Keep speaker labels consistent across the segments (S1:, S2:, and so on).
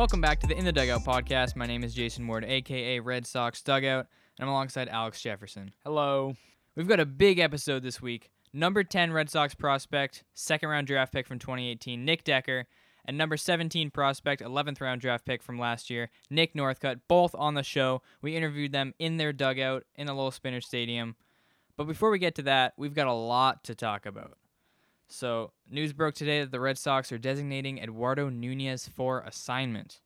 S1: Welcome back to the In the Dugout podcast. My name is Jason Ward, aka Red Sox Dugout, and I'm alongside Alex Jefferson.
S2: Hello.
S1: We've got a big episode this week. Number 10 Red Sox prospect, second round draft pick from 2018, Nick Decker, and number 17 prospect, 11th round draft pick from last year, Nick Northcut, both on the show. We interviewed them in their dugout in the Lowell Spinner Stadium. But before we get to that, we've got a lot to talk about. So, news broke today that the Red Sox are designating Eduardo Nunez for assignment.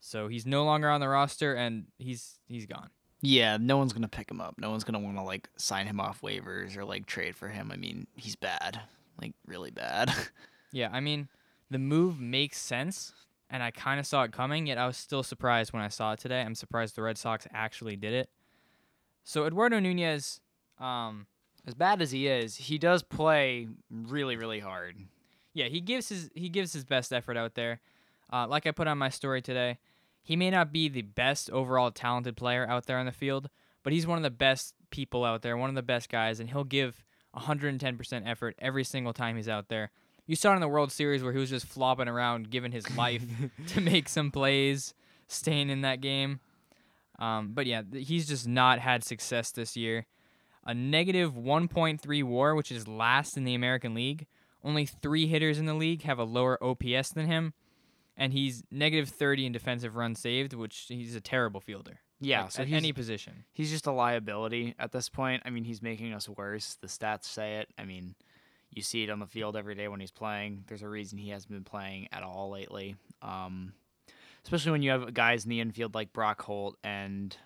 S1: So he's no longer on the roster and he's he's gone.
S2: Yeah, no one's gonna pick him up. No one's gonna want to like sign him off waivers or like trade for him. I mean, he's bad, like really bad.
S1: Yeah, I mean, the move makes sense, and I kind of saw it coming. Yet I was still surprised when I saw it today. I'm surprised the Red Sox actually did it. So Eduardo Nunez, um,
S2: as bad as he is, he does play really, really hard.
S1: yeah, he gives his he gives his best effort out there. Uh, like I put on my story today, he may not be the best overall talented player out there on the field, but he's one of the best people out there, one of the best guys, and he'll give 110% effort every single time he's out there. You saw it in the World Series where he was just flopping around, giving his life to make some plays, staying in that game. Um, but yeah, he's just not had success this year. A negative 1.3 WAR, which is last in the American League. Only three hitters in the league have a lower OPS than him, and he's negative 30 in defensive runs saved, which he's a terrible fielder.
S2: Yeah,
S1: like,
S2: so
S1: at
S2: he's,
S1: any position.
S2: he's just a liability at this point. I mean, he's making us worse. The stats say it. I mean, you see it on the field every day when he's playing. There's a reason he hasn't been playing at all lately. Um, especially when you have guys in the infield like Brock Holt and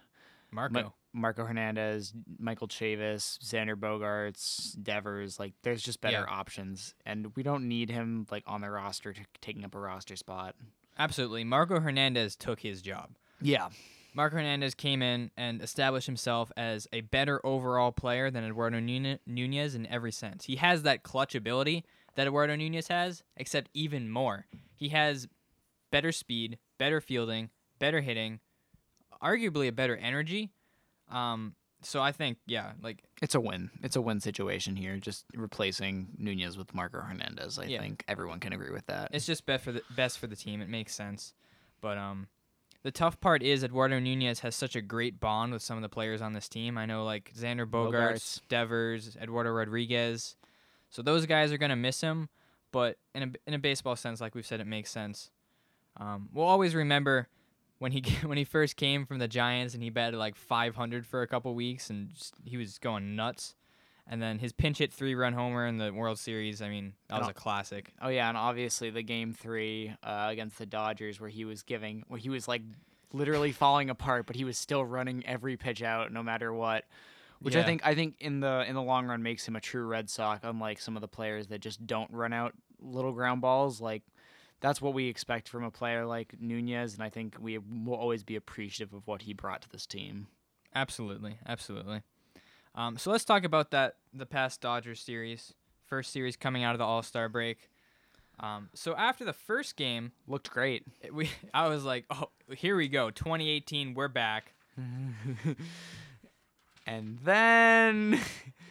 S1: Marco.
S2: Marco Hernandez, Michael Chavis, Xander Bogaerts, Devers. Like, there's just better
S1: Yeah.
S2: options, and we don't need him like on the roster, t- taking up a roster spot.
S1: Absolutely. Marco Hernandez took his job.
S2: Yeah,
S1: Marco Hernandez came in and established himself as a better overall player than Eduardo Nunez in every sense. He has that clutch ability that Eduardo Nunez has, except even more. He has better speed, better fielding, better hitting, arguably a better energy. Um, so I think, yeah, like
S2: it's a win. It's a win situation here. Just replacing Nunez with Marco Hernandez. I
S1: Yeah.
S2: think everyone can agree with that.
S1: it's just best for the best for the team. It makes sense. But um, the tough part is Eduardo Nunez has such a great bond with some of the players on this team. I know like Xander Bogaerts,
S2: Bogaerts.
S1: Devers, Eduardo Rodriguez. So those guys are gonna miss him. But in a in a baseball sense, like we've said, it makes sense. Um, we'll always remember when he when he first came from the Giants and he batted like 500 for a couple weeks and just, he was going nuts. And then his pinch hit three run homer in the World Series. I mean, that was a classic.
S2: oh yeah, and obviously the game three uh, against the Dodgers, where he was giving, where he was like literally falling apart, but he was still running every pitch out, no matter what. Which I think I think in the in the long run makes him a true Red Sox, unlike some of the players that just don't run out little ground balls. Like that's what we expect from a player like Nunez, and I think we will always be appreciative of what he brought to this team.
S1: Absolutely, absolutely. Um, so let's talk about that the past Dodgers series, first series coming out of the All Star break. Um, so after the first game,
S2: Looked great.
S1: it- we I was like, oh, here we go, 2018, we're back.
S2: and then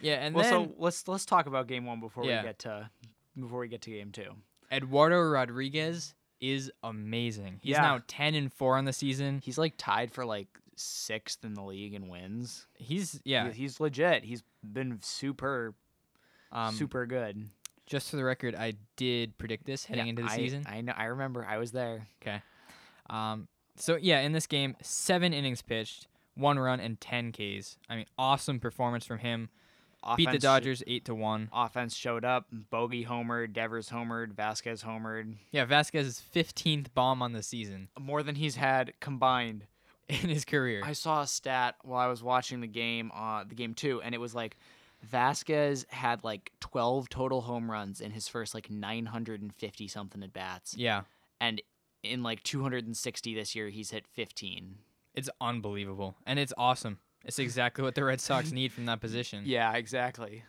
S1: Yeah, and
S2: well,
S1: then
S2: so let's let's talk about game one before
S1: Yeah.
S2: we get to before we get to game two.
S1: Eduardo Rodriguez is amazing. He's
S2: Yeah.
S1: now 10 and four on the season.
S2: He's like tied for like sixth in the league in wins.
S1: He's yeah.
S2: He- he's legit. He's been super
S1: Um,
S2: super good.
S1: Just for the record, I did predict this heading
S2: Yeah,
S1: into the
S2: I,
S1: season.
S2: I know. I remember. I was there.
S1: Okay. Um, so yeah, in this game, seven innings pitched, one run and ten Ks. I mean, awesome performance from him. Beat the
S2: Offense-
S1: Dodgers eight to one.
S2: Offense showed up. Bogey homered. Devers homered. Vazquez homered.
S1: Yeah, Vazquez's fifteenth bomb on the season
S2: More than he's had combined.
S1: in his career.
S2: I saw a stat while I was watching the game, uh, the game two, and it was like Vazquez had like 12 total home runs in his first like 950 something at bats,
S1: yeah,
S2: and in like 260 this year, he's hit 15.
S1: it's unbelievable and it's awesome. It's exactly what the Red Sox need from that position.
S2: Yeah, exactly.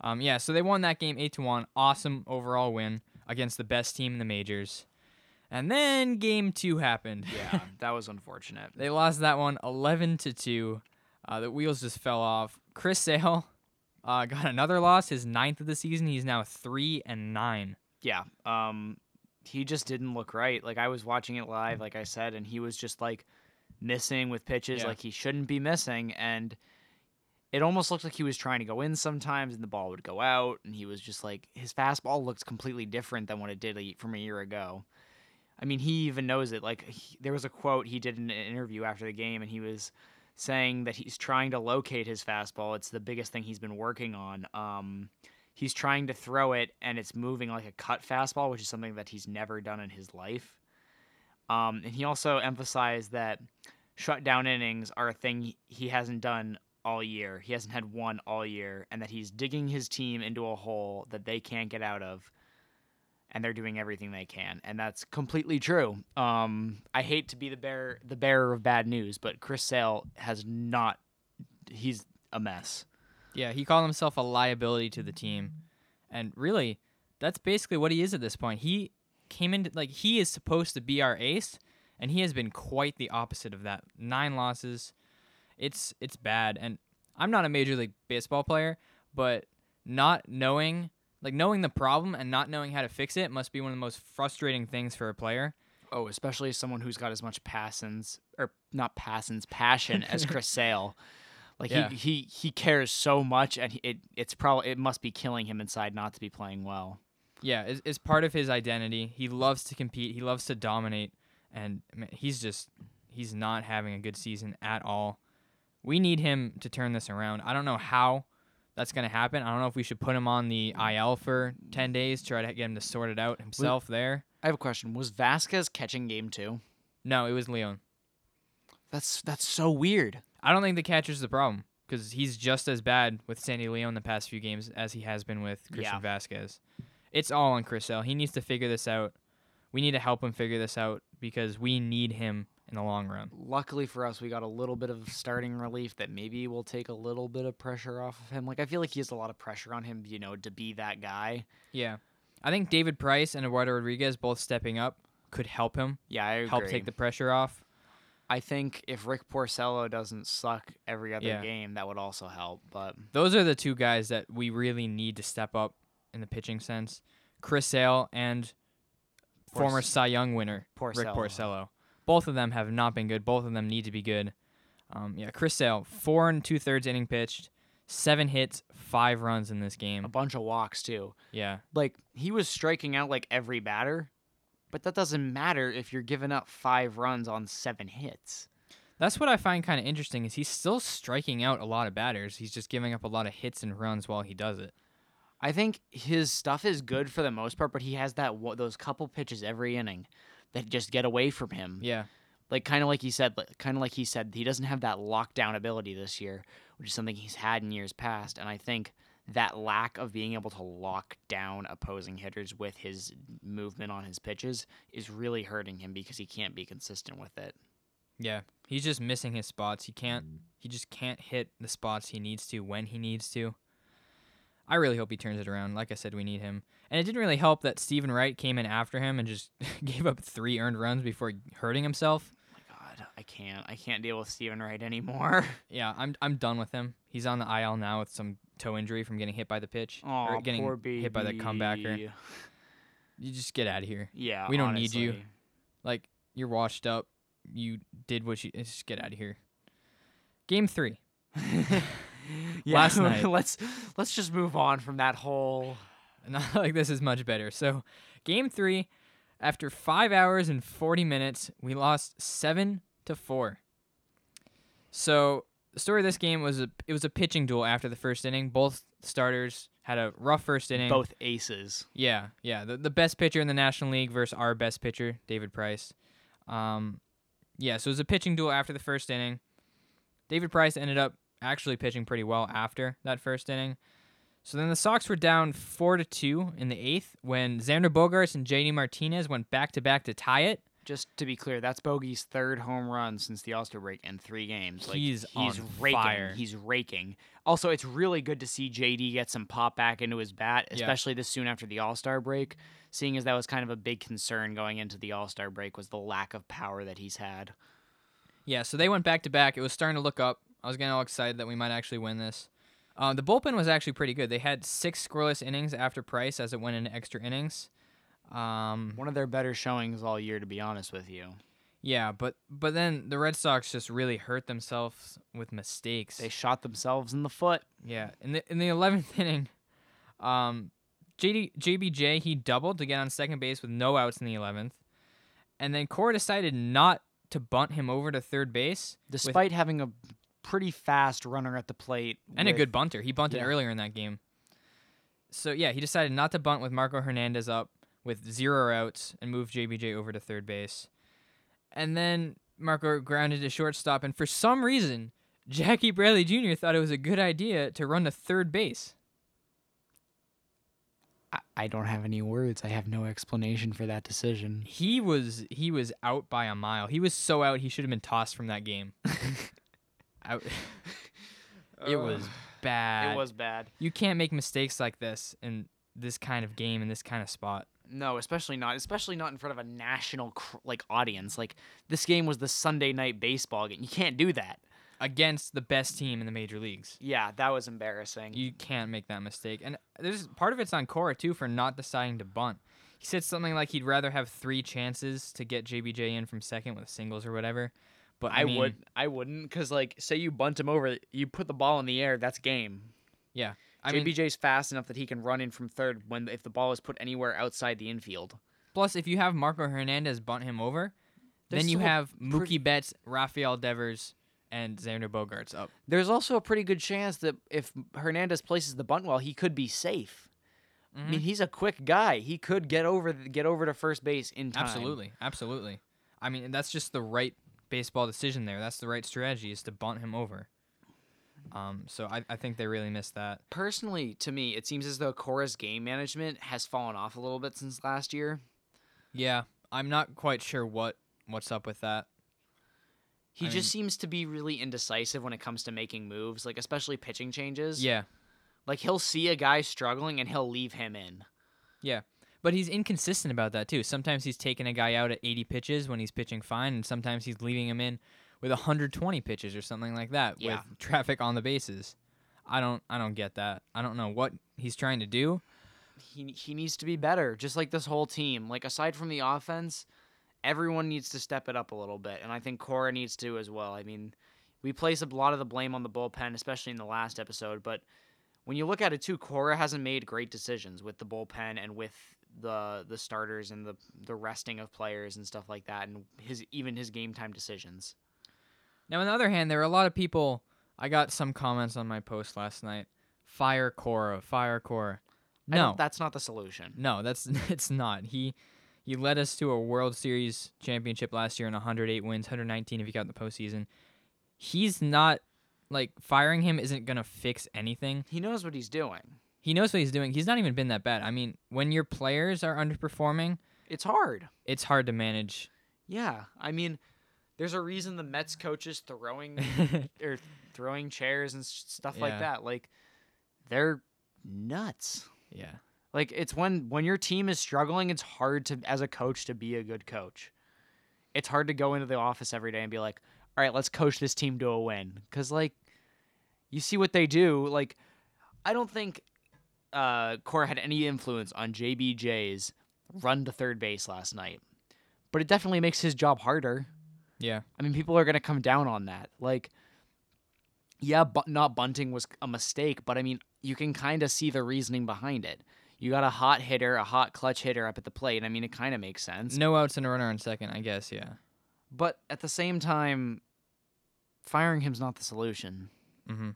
S1: Um, yeah. So they won that game eight to one. Awesome overall win against the best team in the majors. And then game two happened.
S2: Yeah, that was unfortunate.
S1: They lost that one 11 to 2. Uh, the wheels just fell off. Chris Sale uh, got another loss, his ninth of the season. He's now 3 and 9.
S2: Yeah. Um, he just didn't look right. Like I was watching it live, like I said, and he was just like missing with pitches
S1: Yeah.
S2: like he shouldn't be missing and it almost looked like he was trying to go in sometimes and the ball would go out and he was just like his fastball looks completely different than what it did from a year ago. I mean, he even knows it. Like he, there was a quote he did in an interview after the game and he was saying that he's trying to locate his fastball. It's the biggest thing he's been working on. Um he's trying to throw it and it's moving like a cut fastball, which is something that he's never done in his life. Um, and he also emphasized that shutdown innings are a thing he hasn't done all year. He hasn't had one all year, and that he's digging his team into a hole that they can't get out of. And they're doing everything they can, and that's completely true. Um, I hate to be the bearer the bearer of bad news, but Chris Sale has not. He's a mess.
S1: Yeah, he called himself a liability to the team. And really, that's basically what he is at this point. He came into like he is supposed to be our ace, and he has been quite the opposite of that. Nine losses. It's it's bad. And I'm not a major league baseball player, but not knowing like knowing the problem and not knowing how to fix it must be one of the most frustrating things for a player.
S2: Oh, especially someone who's got as much passons or not passons, passion as Chris Sale. Like
S1: Yeah.
S2: he, he he cares so much, and he, it it's probably it must be killing him inside not to be playing well.
S1: Yeah, it's, it's part of his identity. He loves to compete. He loves to dominate, and man, he's just he's not having a good season at all. We need him to turn this around. I don't know how that's gonna happen. I don't know if we should put him on the IL for ten days, try to get him to sort it out himself there.
S2: I have a question: Was Vazquez catching game two?
S1: No, it was Leon.
S2: That's that's so weird.
S1: I don't think the catcher's the problem because he's just as bad with Sandy Leon the past few games as he has been with Christian
S2: Yeah.
S1: Vazquez. It's all on Chris Sale. He needs to figure this out. We need to help him figure this out because we need him in the long run.
S2: Luckily for us, we got a little bit of starting relief that maybe will take a little bit of pressure off of him. Like I feel like he has a lot of pressure on him, you know, to be that guy.
S1: Yeah. I think David Price and Eduardo Rodriguez both stepping up could help him,
S2: Yeah, I agree.
S1: help take the pressure off.
S2: I think if Rick Porcello doesn't suck every other
S1: Yeah.
S2: game, that would also help. But
S1: Those are the two guys that we really need to step up in the pitching sense. Chris Sale and former Cy Young winner Rick
S2: Porcello.
S1: Porcello. Both of them have not been good. Both of them need to be good. Um, yeah, Chris Sale, four and two thirds inning pitched, seven hits, five runs in this game.
S2: a bunch of walks too.
S1: Yeah,
S2: Like he was striking out like every batter, but that doesn't matter if you're giving up five runs on seven hits.
S1: that's what I find kind of interesting. Is he's still striking out a lot of batters. He's just giving up a lot of hits and runs while he does it.
S2: I think his stuff is good for the most part, but he has that those couple pitches every inning that just get away from him.
S1: Yeah,
S2: Like kind of like he said, kind of like he said, he doesn't have that lockdown ability this year, which is something he's had in years past. And I think that lack of being able to lock down opposing hitters with his movement on his pitches is really hurting him because he can't be consistent with it.
S1: yeah. He's just missing his spots. He can't. He just can't hit the spots he needs to when he needs to. I really hope he turns it around. Like I said, we need him. And it didn't really help that Stephen Wright came in after him and just gave up three earned runs before hurting himself.
S2: My God, I can't, I can't deal with Stephen Wright anymore.
S1: Yeah, I'm I'm done with him. He's on the IL now with some toe injury from getting hit by the pitch
S2: Oh,
S1: or getting hit by the comebacker. You just get out of here.
S2: Yeah,
S1: We don't need you. Like you're washed up. You did what you just get out of here. Game three.
S2: yeah,
S1: Last night.
S2: let's let's just move on from that whole.
S1: Not like this is much better. So, game three, after five hours and forty minutes, we lost seven to four. So the story of this game was a it was a pitching duel after the first inning. Both starters had a rough first inning.
S2: Both aces.
S1: Yeah, yeah. The the best pitcher in the National League versus our best pitcher, David Price. Um, yeah. So it was a pitching duel after the first inning. David Price ended up actually pitching pretty well after that first inning. So then the Sox were down four to two in the eighth when Xander Bogaerts and JD Martinez went back to back to tie it.
S2: Just to be clear, that's Bogey's third home run since the All Star break in three games. Like,
S1: He's
S2: he's
S1: on
S2: raking.
S1: fire.
S2: He's raking. Also, it's really good to see JD get some pop back into his bat,
S1: Yeah.
S2: especially this soon after the All Star break. Seeing as that was kind of a big concern going into the All Star break was the lack of power that he's had.
S1: Yeah, so they went back to back. It was starting to look up. I was getting all excited that we might actually win this. Uh, the bullpen was actually pretty good. They had six scoreless innings after Price as it went into extra innings. Um,
S2: One of their better showings all year, to be honest with you.
S1: yeah, but but then the Red Sox just really hurt themselves with mistakes.
S2: They shot themselves in the foot.
S1: Yeah, in the in the eleventh inning, um, JD JBJ he doubled to get on second base with no outs in the eleventh, and then Cora decided not to bunt him over to third base
S2: Despite having a pretty fast runner at the plate
S1: and a good bunter. He bunted
S2: Yeah.
S1: earlier in that game. So yeah, he decided not to bunt with Marco Hernandez up with zero outs and move JBJ over to third base, and then Marco grounded to shortstop, and for some reason. Jackie Bradley Jr. thought it was a good idea to run to third base.
S2: I, I don't have any words. I have no explanation for that decision.
S1: he was he was out by a mile. He was so out he should have been tossed from that game. Out- it was bad.
S2: It was bad.
S1: You can't make mistakes like this in this kind of game in this kind of spot.
S2: No, especially not, especially not in front of a national cr- like audience. Like this game was the Sunday night baseball game. You can't do that.
S1: Against the best team in the major leagues.
S2: Yeah, that was embarrassing.
S1: You can't make that mistake. And there's part of it's on Cora too for not deciding to bunt. He said something like he'd rather have three chances to get JBJ in from second with singles or whatever. But I,
S2: I
S1: mean,
S2: would, I wouldn't, cause like, say you bunt him over, you put the ball in the air, that's game. Yeah.
S1: I mean,
S2: JBJ's fast enough that he can run in from third when if the ball is put anywhere outside the infield.
S1: Plus, if you have Marco Hernandez bunt him over, then you have Mookie Betts, Rafael Devers, and Xander Bogaerts up.
S2: There's also a pretty good chance that if Hernandez places the bunt well, he could be safe. I
S1: Mm-hmm.
S2: mean, he's a quick guy. He could get over the, get over to first base in time.
S1: Absolutely, absolutely. I mean, that's just the right baseball decision there. That's the right strategy is to bunt him over. Um, so I, I think they really missed that.
S2: Personally, to me, it seems as though Cora's game management has fallen off a little bit since last year.
S1: Yeah, I'm not quite sure what what's up with that.
S2: He
S1: I
S2: just
S1: mean-
S2: seems to be really indecisive when it comes to making moves, like especially pitching changes.
S1: Yeah,
S2: Like he'll see a guy struggling and he'll leave him in.
S1: But he's inconsistent about that too. Sometimes he's taking a guy out at 80 pitches when he's pitching fine, and sometimes he's leaving him in with 120 pitches or something like that
S2: Yeah.
S1: with traffic on the bases. I don't I don't get that. I don't know what he's trying to do.
S2: He he needs to be better, just like this whole team. Like aside from the offense, everyone needs to step it up a little bit, and I think Cora needs to as well. I mean, we place a lot of the blame on the bullpen, especially in the last episode, but when you look at it too, Cora hasn't made great decisions with the bullpen and with the the starters and the the resting of players and stuff like that, and his even his game time decisions.
S1: Now, on the other hand, there are a lot of people. I got some comments on my post last night. Fire Cora, fire Cora. No,
S2: that's not the solution.
S1: no, that's it's not. He he led us to a World Series championship last year in 108 wins, 119 if you count the postseason. He's not like firing him isn't gonna fix anything.
S2: He knows what he's doing.
S1: He knows what he's doing. He's not even been that bad. I mean, when your players are underperforming,
S2: It's hard.
S1: it's hard to manage.
S2: Yeah, I mean, there's a reason the Mets coaches throwing or throwing chairs and stuff like that. Like, they're nuts.
S1: yeah.
S2: Like, it's when when your team is struggling, it's hard to as a coach to be a good coach. It's hard to go into the office every day and be like, "All right, let's coach this team to a win." Because like, you see what they do. Like, I don't think uh, Cora had any influence on JBJ's run to third base last night, but it definitely makes his job harder.
S1: Yeah.
S2: I mean, people are gonna come down on that. Like, yeah, but not bunting was a mistake, but I mean, you can kind of see the reasoning behind it. You got a hot hitter, a hot clutch hitter up at the plate. I mean, it kind of makes sense.
S1: No outs and a runner on second, I guess, yeah.
S2: But at the same time, firing him's not the solution.
S1: Mm-hmm.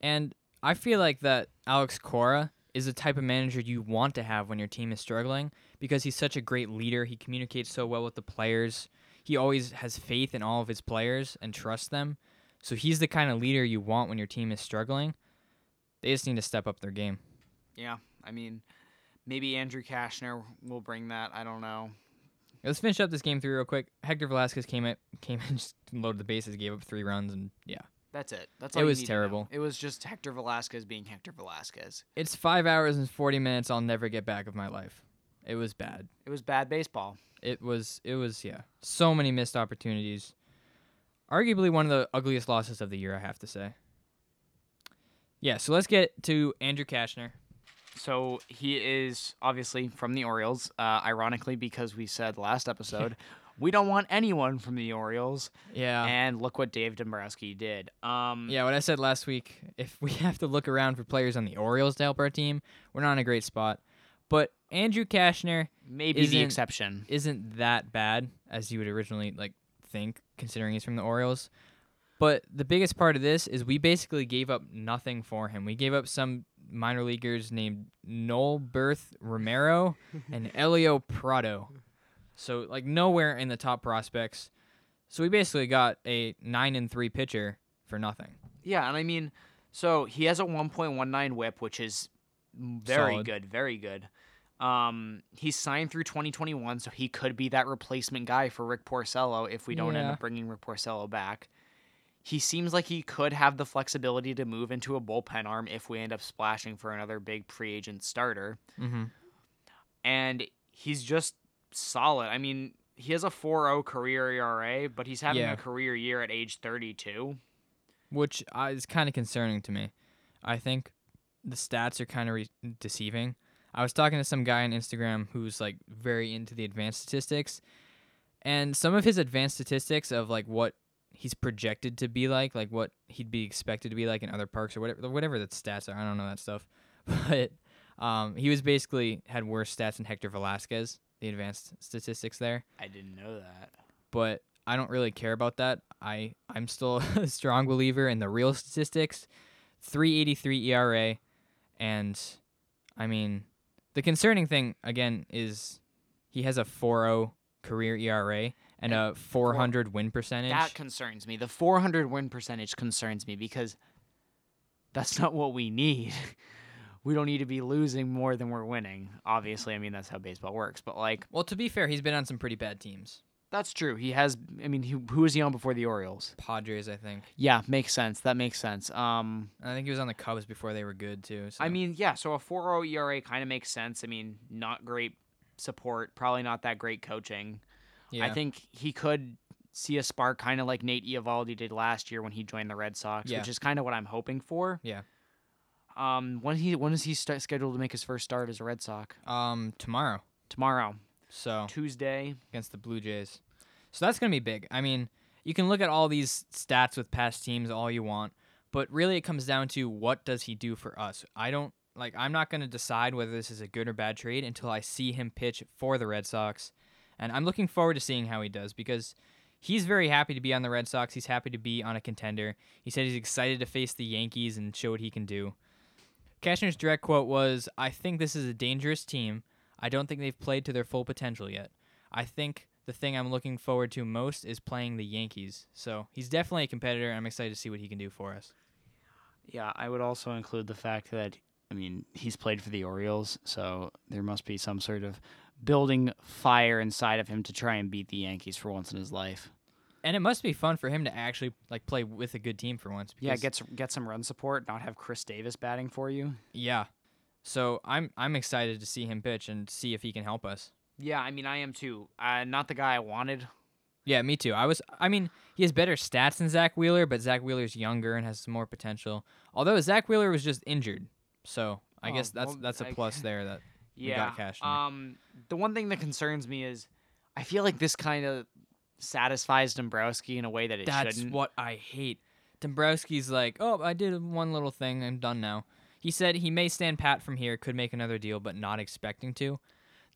S1: And I feel like that Alex Cora is the type of manager you want to have when your team is struggling because he's such a great leader. He communicates so well with the players. He always has faith in all of his players and trusts them. So he's the kind of leader you want when your team is struggling. They just need to step up their game.
S2: Yeah, I mean, maybe Andrew Cashner will bring that. I don't know.
S1: Let's finish up this game three real quick. Hector Velazquez came in, came in, just loaded the bases, gave up three runs, and yeah,
S2: That's it. That's
S1: It
S2: all you
S1: was
S2: need to know.
S1: terrible.
S2: It was just Hector Velazquez being Hector Velazquez.
S1: it's five hours and forty minutes I'll never get back of my life. It was bad.
S2: It was bad baseball.
S1: It was it was yeah. So many missed opportunities. Arguably one of the ugliest losses of the year, I have to say. Yeah, so let's get to Andrew Cashner.
S2: So he is obviously from the Orioles. Uh, ironically, because we said last episode we don't want anyone from the Orioles,
S1: Yeah.
S2: and look what Dave Dombrowski did. Um,
S1: yeah, what I said last week, if we have to look around for players on the Orioles to help our team, we're not in a great spot. But Andrew Cashner
S2: maybe the exception.
S1: isn't that bad as you would originally like think, considering he's from the Orioles. But the biggest part of this is we basically gave up nothing for him. We gave up some minor leaguers named Noelberth Romero and Elio Prado. So like nowhere in the top prospects. So we basically got a nine and three pitcher for nothing.
S2: Yeah, and I mean, so he has a 1.19 WHIP, which is very
S1: Solid.
S2: good, very good. Um, he's signed through 2021, so he could be that replacement guy for Rick Porcello if we don't end up bringing Rick Porcello back. He seems like he could have the flexibility to move into a bullpen arm if we end up splashing for another big free agent starter.
S1: Mm-hmm.
S2: And he's just solid. I mean, he has a 4.0 career ERA, but he's having
S1: Yeah.
S2: a career year at age 32.
S1: which uh, is kind of concerning to me. I think the stats are kind of re- deceiving. I was talking to some guy on Instagram who's like very into the advanced statistics, and some of his advanced statistics of like what he's projected to be like, like what he'd be expected to be like in other parks or whatever, whatever the stats are. I don't know that stuff, but um, he was basically had worse stats than Hector Velazquez. The advanced statistics there
S2: I didn't know that.
S1: but I don't really care about that. I I'm still a strong believer in the real statistics. 383 ERA and I mean the concerning thing again is he has a 4.0 career ERA and a 400 win percentage.
S2: That concerns me. The 400 win percentage concerns me because that's not what we need. we don't need to be losing more than we're winning. Obviously, I mean that's how baseball works, but like
S1: well, to be fair, he's been on some pretty bad teams.
S2: that's true. He has I mean, who, who was he on before the Orioles?
S1: Padres, I think.
S2: Yeah, makes sense. That makes sense. Um
S1: I think he was on the Cubs before they were good too. So.
S2: I mean, yeah, so a 4.0 ERA kind of makes sense. I mean, not great support, probably not that great coaching.
S1: yeah.
S2: I think he could see a spark kind of like Nate Eovaldi did last year when he joined the Red Sox,
S1: Yeah.
S2: which is kind of what I'm hoping for.
S1: Yeah.
S2: Um, when he when is he st- scheduled to make his first start as a Red Sox?
S1: um tomorrow.
S2: Tomorrow,
S1: So
S2: Tuesday.
S1: against the Blue Jays. So that's going to be big. I mean, you can look at all these stats with past teams all you want, but really it comes down to what does he do for us? I don't like I'm not going to decide whether this is a good or bad trade until I see him pitch for the Red Sox. And I'm looking forward to seeing how he does because he's very happy to be on the Red Sox. He's happy to be on a contender. He said he's excited to face the Yankees and show what he can do. Cashner's direct quote was, I think this is a dangerous team. I don't think they've played to their full potential yet. I think the thing I'm looking forward to most is playing the Yankees. So he's definitely a competitor, and I'm excited to see what he can do for us.
S2: Yeah, I would also include the fact that I mean he's played for the Orioles, so there must be some sort of building fire inside of him to try and beat the Yankees for once in his life.
S1: And it must be fun for him to actually like play with a good team for once.
S2: Yeah, get get some run support, not have Chris Davis batting for you.
S1: yeah. So I'm I'm excited to see him pitch and see if he can help us.
S2: Yeah, I mean I am too. Uh, not the guy I wanted.
S1: Yeah, me too. I was. I mean, he has better stats than Zack Wheeler, but Zack Wheeler's younger and has some more potential. Although Zack Wheeler was just injured, so I
S2: Oh,
S1: guess that's
S2: well,
S1: that's a
S2: I-
S1: plus there. That We
S2: Yeah.
S1: got Cashner.
S2: Um, the one thing that concerns me is I feel like this kind of satisfies Dombrowski in a way that it
S1: That's
S2: shouldn't.
S1: That's what I hate. Dombrowski's like, oh, I did one little thing. I'm done now. He said he may stand pat from here, could make another deal, but not expecting to.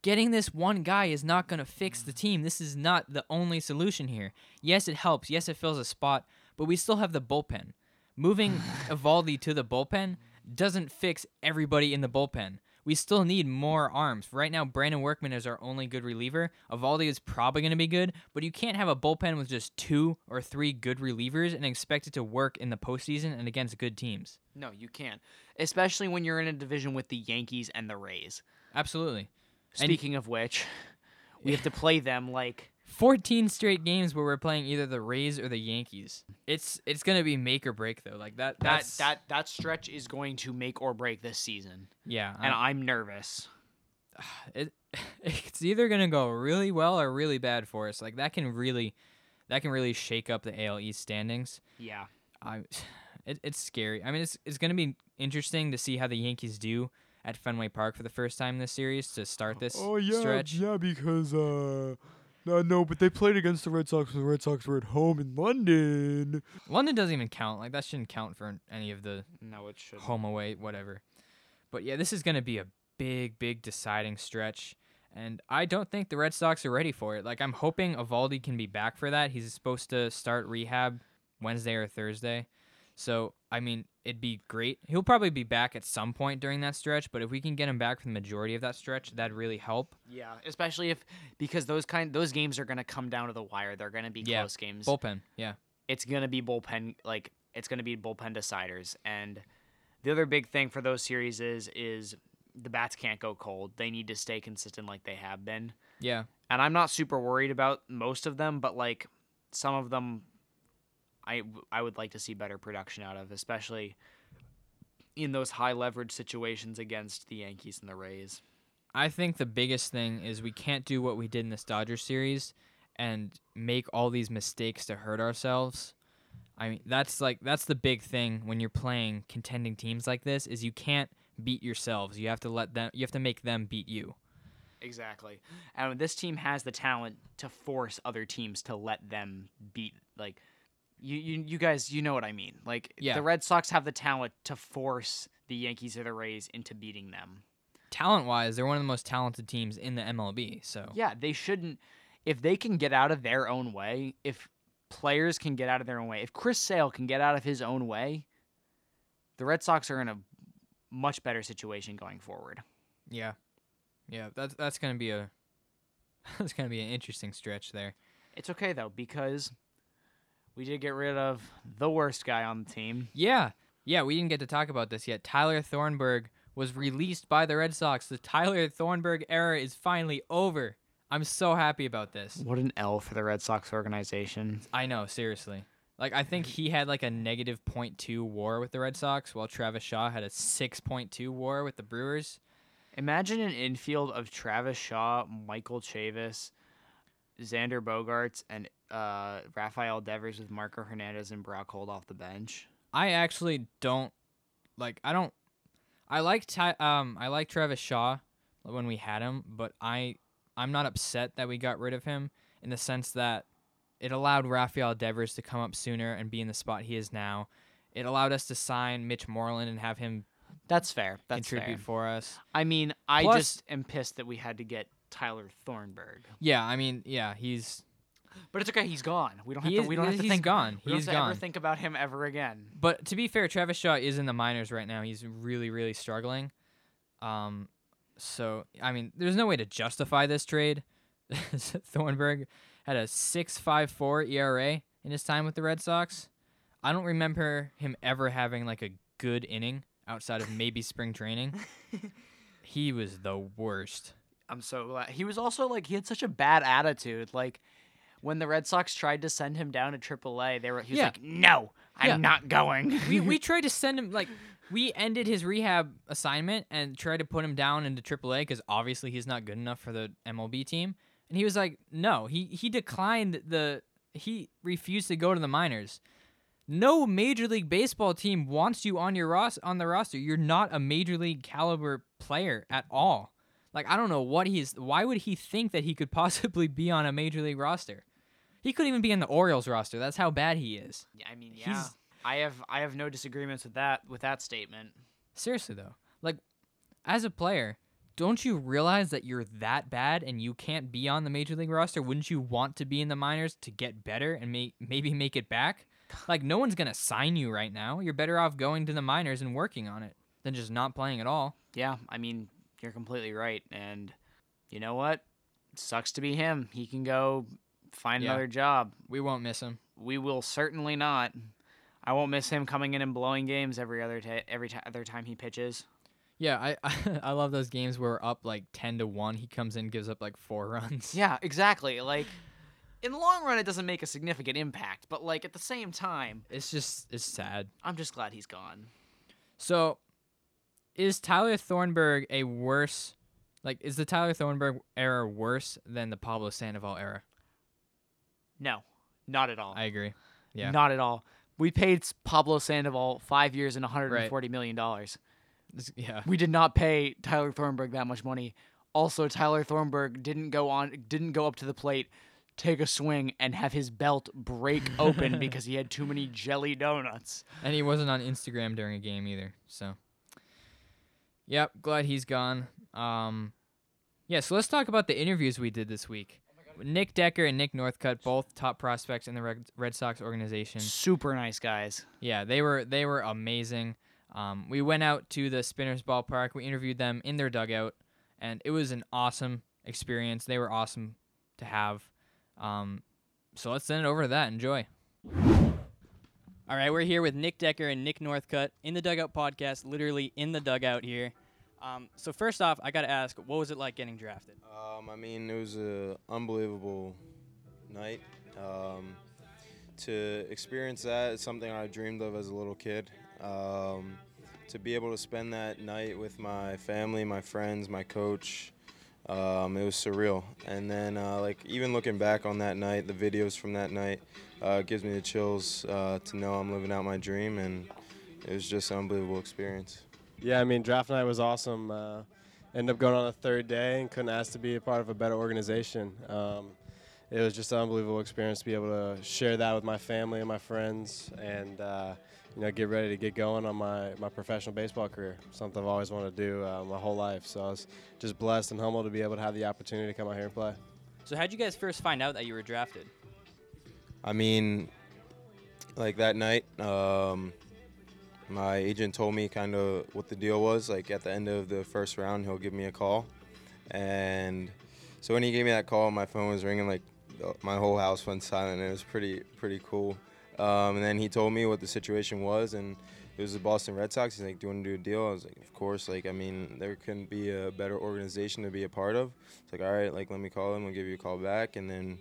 S1: Getting this one guy is not going to fix the team. This is not the only solution here. Yes, it helps. Yes, it fills a spot, but we still have the bullpen. Moving Eovaldi to the bullpen doesn't fix everybody in the bullpen. We still need more arms. Right now, Brandon Workman is our only good reliever. Eovaldi is probably going to be good, but you can't have a bullpen with just two or three good relievers and expect it to work in the postseason and against good teams.
S2: no, you can't. Especially when you're in a division with the Yankees and the Rays.
S1: Absolutely. And-
S2: Speaking of which, we have to play them like
S1: 14 straight games where we're playing either the Rays or the Yankees. It's it's going to be make or break though. Like that
S2: that.
S1: that's
S2: That that stretch is going to make or break this season,
S1: yeah.
S2: and
S1: I-
S2: I'm nervous.
S1: it it's either gonna go really well or really bad for us. Like that can really that can really shake up the AL East standings.
S2: Yeah.
S1: I it, it's scary. I mean, it's it's gonna be interesting to see how the Yankees do at Fenway Park for the first time this series to start this
S3: Oh yeah,
S1: stretch.
S3: yeah, because uh, no, no, but they played against the Red Sox. when The Red Sox were at home in London.
S1: London doesn't even count. Like that shouldn't count for any of the
S2: No, it should.
S1: home away whatever. But yeah, this is going to be a big big deciding stretch and I don't think the Red Sox are ready for it. Like I'm hoping Eovaldi can be back for that. He's supposed to start rehab Wednesday or Thursday. So, I mean, it'd be great. He'll probably be back at some point during that stretch, but if we can get him back for the majority of that stretch, that'd really help.
S2: Yeah, especially if because those kind those games are gonna come down to the wire. They're gonna be
S1: Yeah,
S2: close games.
S1: Bullpen, yeah.
S2: it's gonna be bullpen like it's gonna be bullpen deciders. And the other big thing for those series is is the bats can't go cold. They need to stay consistent like they have been.
S1: Yeah.
S2: And I'm not super worried about most of them, but like some of them, I I would like to see better production out of, especially in those high leverage situations against the Yankees and the Rays.
S1: I think the biggest thing is we can't do what we did in this Dodgers series and make all these mistakes to hurt ourselves. I mean, that's like that's the big thing when you're playing contending teams like this is you can't beat yourselves. You have to let them you have to make them beat you.
S2: Exactly. And this team has the talent to force other teams to let them beat like you you, you guys you know what I mean. Like
S1: Yeah.
S2: the Red Sox have the talent to force the Yankees or the Rays into beating them.
S1: Talent-wise, they're one of the most talented teams in the MLB. So,
S2: Yeah, they shouldn't if they can get out of their own way, if players can get out of their own way, if Chris Sale can get out of his own way, the Red Sox are in a much better situation going forward.
S1: yeah. Yeah, that's that's going to be a that's going to be an interesting stretch there.
S2: It's okay though because we did get rid of the worst guy on the team.
S1: Yeah. Yeah, we didn't get to talk about this yet. Tyler Thornburg was released by the Red Sox. The Tyler Thornburg era is finally over. I'm so happy about this.
S2: What an L for the Red Sox organization.
S1: I know, seriously. Like I think he had like a negative 0.2 war with the Red Sox while Travis Shaw had a 6.2 war with the Brewers.
S2: Imagine an infield of Travis Shaw, Michael Chavis, Xander Bogaerts, and uh, Rafael Devers with Marco Hernandez and Brock Holt off the bench.
S1: I actually don't like I don't I like Ty, um I like Travis Shaw when we had him, but I I'm not upset that we got rid of him in the sense that it allowed Rafael Devers to come up sooner and be in the spot he is now. It allowed us to sign Mitch Moreland and have him
S2: That's fair. That's
S1: contribute
S2: fair.
S1: for us.
S2: I mean, I
S1: Plus-
S2: just am pissed that we had to get Tyler Thornburg.
S1: Yeah, I mean, yeah, he's
S2: But it's okay. He's gone. We don't have
S1: he
S2: to.
S1: is,
S2: We don't have to
S1: he's
S2: think.
S1: gone.
S2: We don't
S1: He's
S2: have to
S1: gone.
S2: ever think about him ever again.
S1: But to be fair, Travis Shaw is in the minors right now. He's really, really struggling. Um, so I mean, there's no way to justify this trade. Thornburg had a six five four ERA in his time with the Red Sox. I don't remember him ever having like a good inning outside of maybe spring training. he was the worst.
S2: I'm so glad. He was also like he had such a bad attitude. Like when the Red Sox tried to send him down to AAA, they were he was
S1: Yeah.
S2: like, "No, I'm
S1: Yeah.
S2: not going."
S1: we we tried to send him like we ended his rehab assignment and tried to put him down into AAA because obviously he's not good enough for the MLB team. And he was like, no, he he declined the he refused to go to the minors. No major league baseball team wants you on your ros- on the roster. You're not a major league caliber player at all. Like I don't know what he's why would he think that he could possibly be on a major league roster? He couldn't even be in the Orioles roster. That's how bad he is.
S2: Yeah, I mean, yeah.
S1: He's-
S2: I have I have no disagreements with that with that statement.
S1: Seriously though, like as a player, don't you realize that you're that bad and you can't be on the major league roster? Wouldn't you want to be in the minors to get better and may- maybe make it back? Like no one's gonna sign you right now. You're better off going to the minors and working on it than just not playing at all.
S2: Yeah, I mean, you're completely right. And you know what? Sucks to be him. He can go find
S1: Yeah.
S2: another job.
S1: We won't miss him.
S2: We will certainly not. I won't miss him coming in and blowing games every other ta- every ti other time he pitches.
S1: Yeah, I I love those games where we're up like ten to one. He comes in, gives up like four runs.
S2: Yeah, exactly. Like in the long run, it doesn't make a significant impact, but like at the same time,
S1: It's just it's sad.
S2: I'm just glad he's gone.
S1: So, is Tyler Thornburg a worse, like, is the Tyler Thornburg era worse than the Pablo Sandoval era?
S2: No, not at all.
S1: I agree. Yeah.
S2: Not at all. We paid Pablo Sandoval five years and 140 million dollars.
S1: Yeah.
S2: We did not pay Tyler Thornburg that much money. Also, Tyler Thornburg didn't go on, didn't go up to the plate, take a swing, and have his belt break open because he had too many jelly donuts.
S1: And he wasn't on Instagram during a game either. So, yep, glad he's gone. Um, yeah, so let's talk about the interviews we did this week. Nick Decker and Nick Northcut, both top prospects in the Red, Red Sox organization.
S2: Super nice guys.
S1: Yeah, they were they were amazing. Um, we went out to the Spinners Ballpark. We interviewed them in their dugout, and it was an awesome experience. They were awesome to have. Um, so let's send it over to that. Enjoy. All right, we're here with Nick Decker and Nick Northcut in the Dugout Podcast, literally in the dugout here. Um, so first off, I got to ask, what was it like getting drafted?
S4: Um, I mean, it was an unbelievable night. Um, to experience that is something I dreamed of as a little kid. Um, to be able to spend that night with my family, my friends, my coach, um, it was surreal. And then, uh, like even looking back on that night, the videos from that night uh, gives me the chills uh, to know I'm living out my dream, and it was just an unbelievable experience.
S5: Yeah, I mean, draft night was awesome. Uh, ended up going on the third day and couldn't ask to be a part of a better organization. Um, it was just an unbelievable experience to be able to share that with my family and my friends and, uh, you know, get ready to get going on my, my professional baseball career, something I've always wanted to do uh, my whole life. So I was just blessed and humbled to be able to have the opportunity to come out here and play.
S1: So how'd you guys first find out that you were drafted?
S4: I mean, like that night, um, my agent told me kind of what the deal was. Like at the end of the first round, he'll give me a call, and so when he gave me that call, my phone was ringing like my whole house went silent. And it was pretty pretty cool. Um, and then he told me what the situation was, and it was the Boston Red Sox. He's like, "Do you want to do a deal?" I was like, "Of course." Like, I mean, there couldn't be a better organization to be a part of. It's like, all right, like let me call them. We'll give you a call back, and then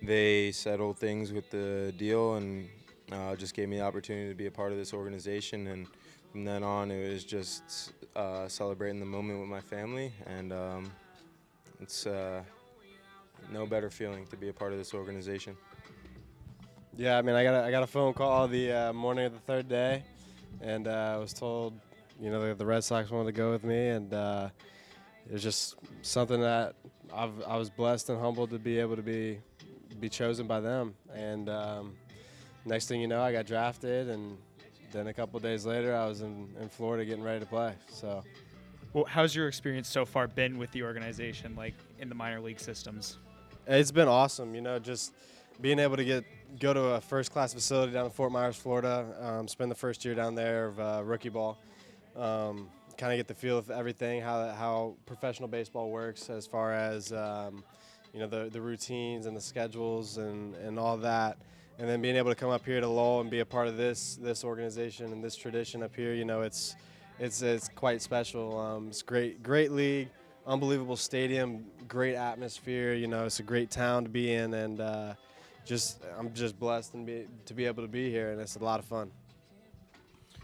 S4: they settled things with the deal and uh, just gave me the opportunity to be a part of this organization. And from then on, it was just uh, celebrating the moment with my family, and um, it's uh, no better feeling to be a part of this organization.
S5: Yeah, I mean, I got a, I got a phone call the uh, morning of the third day, and uh, I was told, you know, the, the Red Sox wanted to go with me, and uh, it was just something that I've, I was blessed and humbled to be able to be be chosen by them. And um, next thing you know, I got drafted, and then a couple days later, I was in, in Florida getting ready to play. So.
S6: Well, how's your experience so far been with the organization, like in the minor league systems?
S5: It's been awesome, you know, just being able to get go to a first class facility down in Fort Myers, Florida, um, spend the first year down there of uh, rookie ball, um, kind of get the feel of everything, how how professional baseball works as far as um, you know the the routines and the schedules and and all that. And then being able to come up here to Lowell and be a part of this this organization and this tradition up here, you know, it's it's it's quite special. Um, it's great great league unbelievable stadium, great atmosphere. You know, it's a great town to be in, and uh, just I'm just blessed and be, to be able to be here, and it's a lot of fun.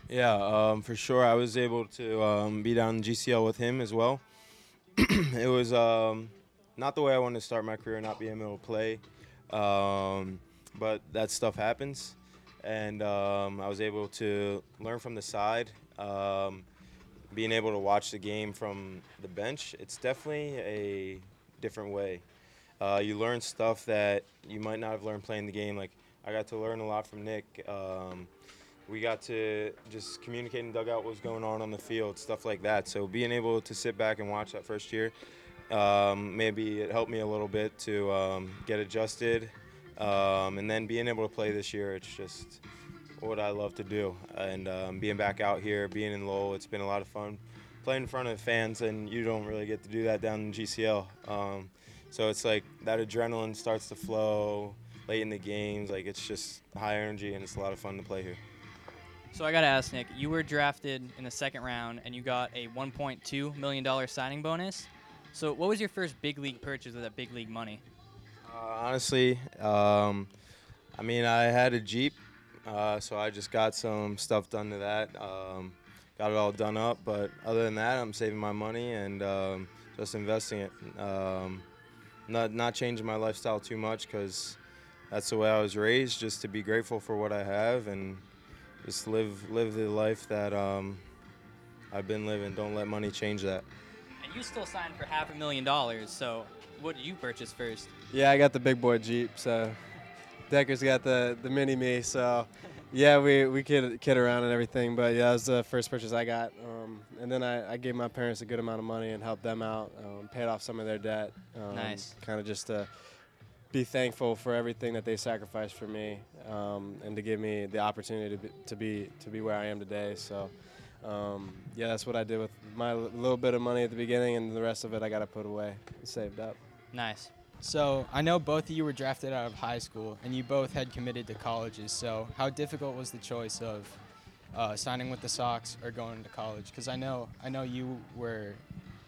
S4: Yeah, um, for sure. I was able to um, be down in GCL with him as well. it was um, not the way I wanted to start my career, not being able to play, um, but that stuff happens, and um, I was able to learn from the side. Um, being able to watch the game from the bench, it's definitely a different way. Uh, you learn stuff that you might not have learned playing the game. Like I got to learn a lot from Nick. Um, we got to just communicate in dugout what was going on on the field, stuff like that. So being able to sit back and watch that first year, um, maybe it helped me a little bit to um, get adjusted, um, and then being able to play this year, it's just what I love to do. And um, being back out here, being in Lowell, it's been a lot of fun. Playing in front of fans, and you don't really get to do that down in GCL. Um, so it's like that adrenaline starts to flow late in the games. Like it's just high energy, and it's a lot of fun to play here.
S1: So I gotta ask Nick, you were drafted in the second round and you got a 1.2 million dollar signing bonus. So what was your first big league purchase with that big league money?
S4: Uh, honestly, um, I mean, I had a Jeep, uh, so I just got some stuff done to that. Um, got it all done up, but other than that, I'm saving my money and um, just investing it. Um, not not changing my lifestyle too much because that's the way I was raised. Just to be grateful for what I have and just live live the life that um, I've been living. Don't let money change that.
S1: And you still signed for half a million dollars. So what did you purchase first?
S5: Yeah, I got the big boy Jeep, so Decker's got the the mini me. So yeah, we we kid kid around and everything. But yeah, that was the first purchase I got. Um, and then I, I gave my parents a good amount of money and helped them out, um, paid off some of their debt. Um,
S1: Nice.
S5: Kind of just to be thankful for everything that they sacrificed for me, um, and to give me the opportunity to be, to be to be where I am today. So. Um, yeah, that's what I did with my l- little bit of money at the beginning, and the rest of it I got to put away, saved up.
S1: Nice.
S7: So I know both of you were drafted out of high school, and you both had committed to colleges. So how difficult was the choice of uh, signing with the Sox or going to college? Because I know I know you were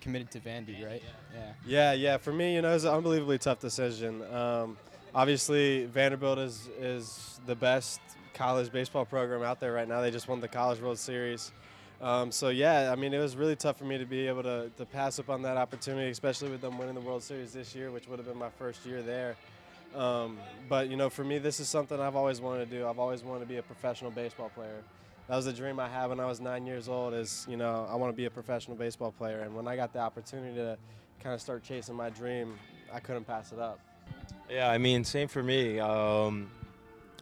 S7: committed to Vandy, right? Yeah.
S5: Yeah, yeah. For me, you know, it was an unbelievably tough decision. Um, obviously, Vanderbilt is is the best college baseball program out there right now. They just won the College World Series. Um, so yeah, I mean, it was really tough for me to be able to, to pass up on that opportunity, especially with them winning the World Series this year, which would have been my first year there. Um, but you know, for me, this is something I've always wanted to do. I've always wanted to be a professional baseball player. That was a dream I had when I was nine years old. Is you know, I want to be a professional baseball player. And when I got the opportunity to kind of start chasing my dream, I couldn't pass it up.
S4: Yeah, I mean, same for me. Um,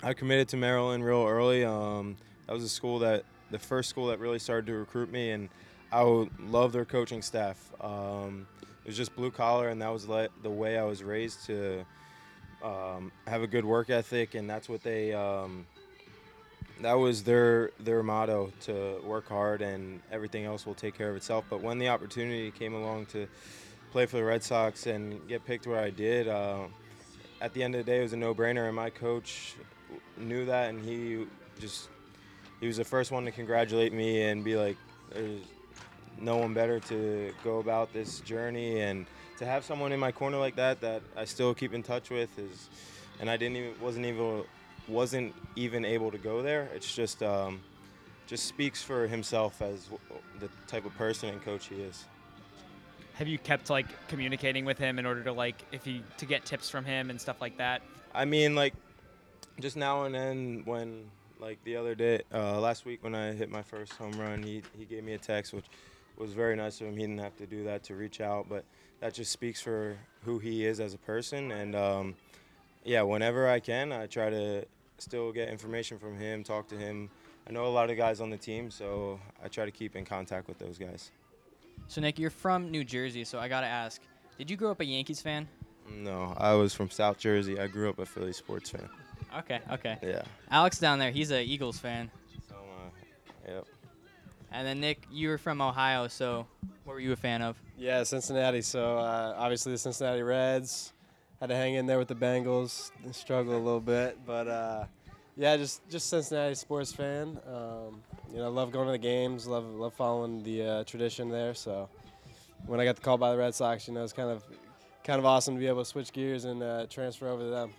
S4: I committed to Maryland real early. Um, that was a school that, the first school that really started to recruit me, and I would love their coaching staff. Um, it was just blue collar, and that was le- the way I was raised to um, have a good work ethic, and that's what they. Um, that was their their motto to work hard, and everything else will take care of itself. But when the opportunity came along to play for the Red Sox and get picked where I did. Uh, at the end of the day, it was a no-brainer, and my coach knew that, and he just he was the first one to congratulate me and be like, "There's no one better to go about this journey," and to have someone in my corner like that that I still keep in touch with is, and I didn't even wasn't even wasn't even able to go there. It's just um, just speaks for himself as the type of person and coach he is.
S6: Have you kept like communicating with him in order to like if he to get tips from him and stuff like that?
S4: I mean, like, just now and then when, like, the other day, uh, last week when I hit my first home run, he, he gave me a text, which was very nice of him. He didn't have to do that to reach out, but that just speaks for who he is as a person. And, um, yeah, whenever I can, I try to still get information from him, talk to him. I know a lot of guys on the team, so I try to keep in contact with those guys.
S1: So Nick, you're from New Jersey, so I gotta ask: Did you grow up a Yankees fan?
S4: No, I was from South Jersey. I grew up a Philly sports fan.
S1: Okay, okay.
S4: Yeah.
S1: Alex down there, he's a Eagles fan.
S4: So, uh, yep.
S1: And then Nick, you were from Ohio, so what were you a fan of?
S5: Yeah, Cincinnati. So uh, obviously the Cincinnati Reds had to hang in there with the Bengals. They struggled a little bit, but uh, yeah, just just Cincinnati sports fan. Um, you know, love going to the games. Love love following the uh, tradition there. So when I got the call by the Red Sox, you know, it's kind of kind of awesome to be able to switch gears and uh, transfer over to them.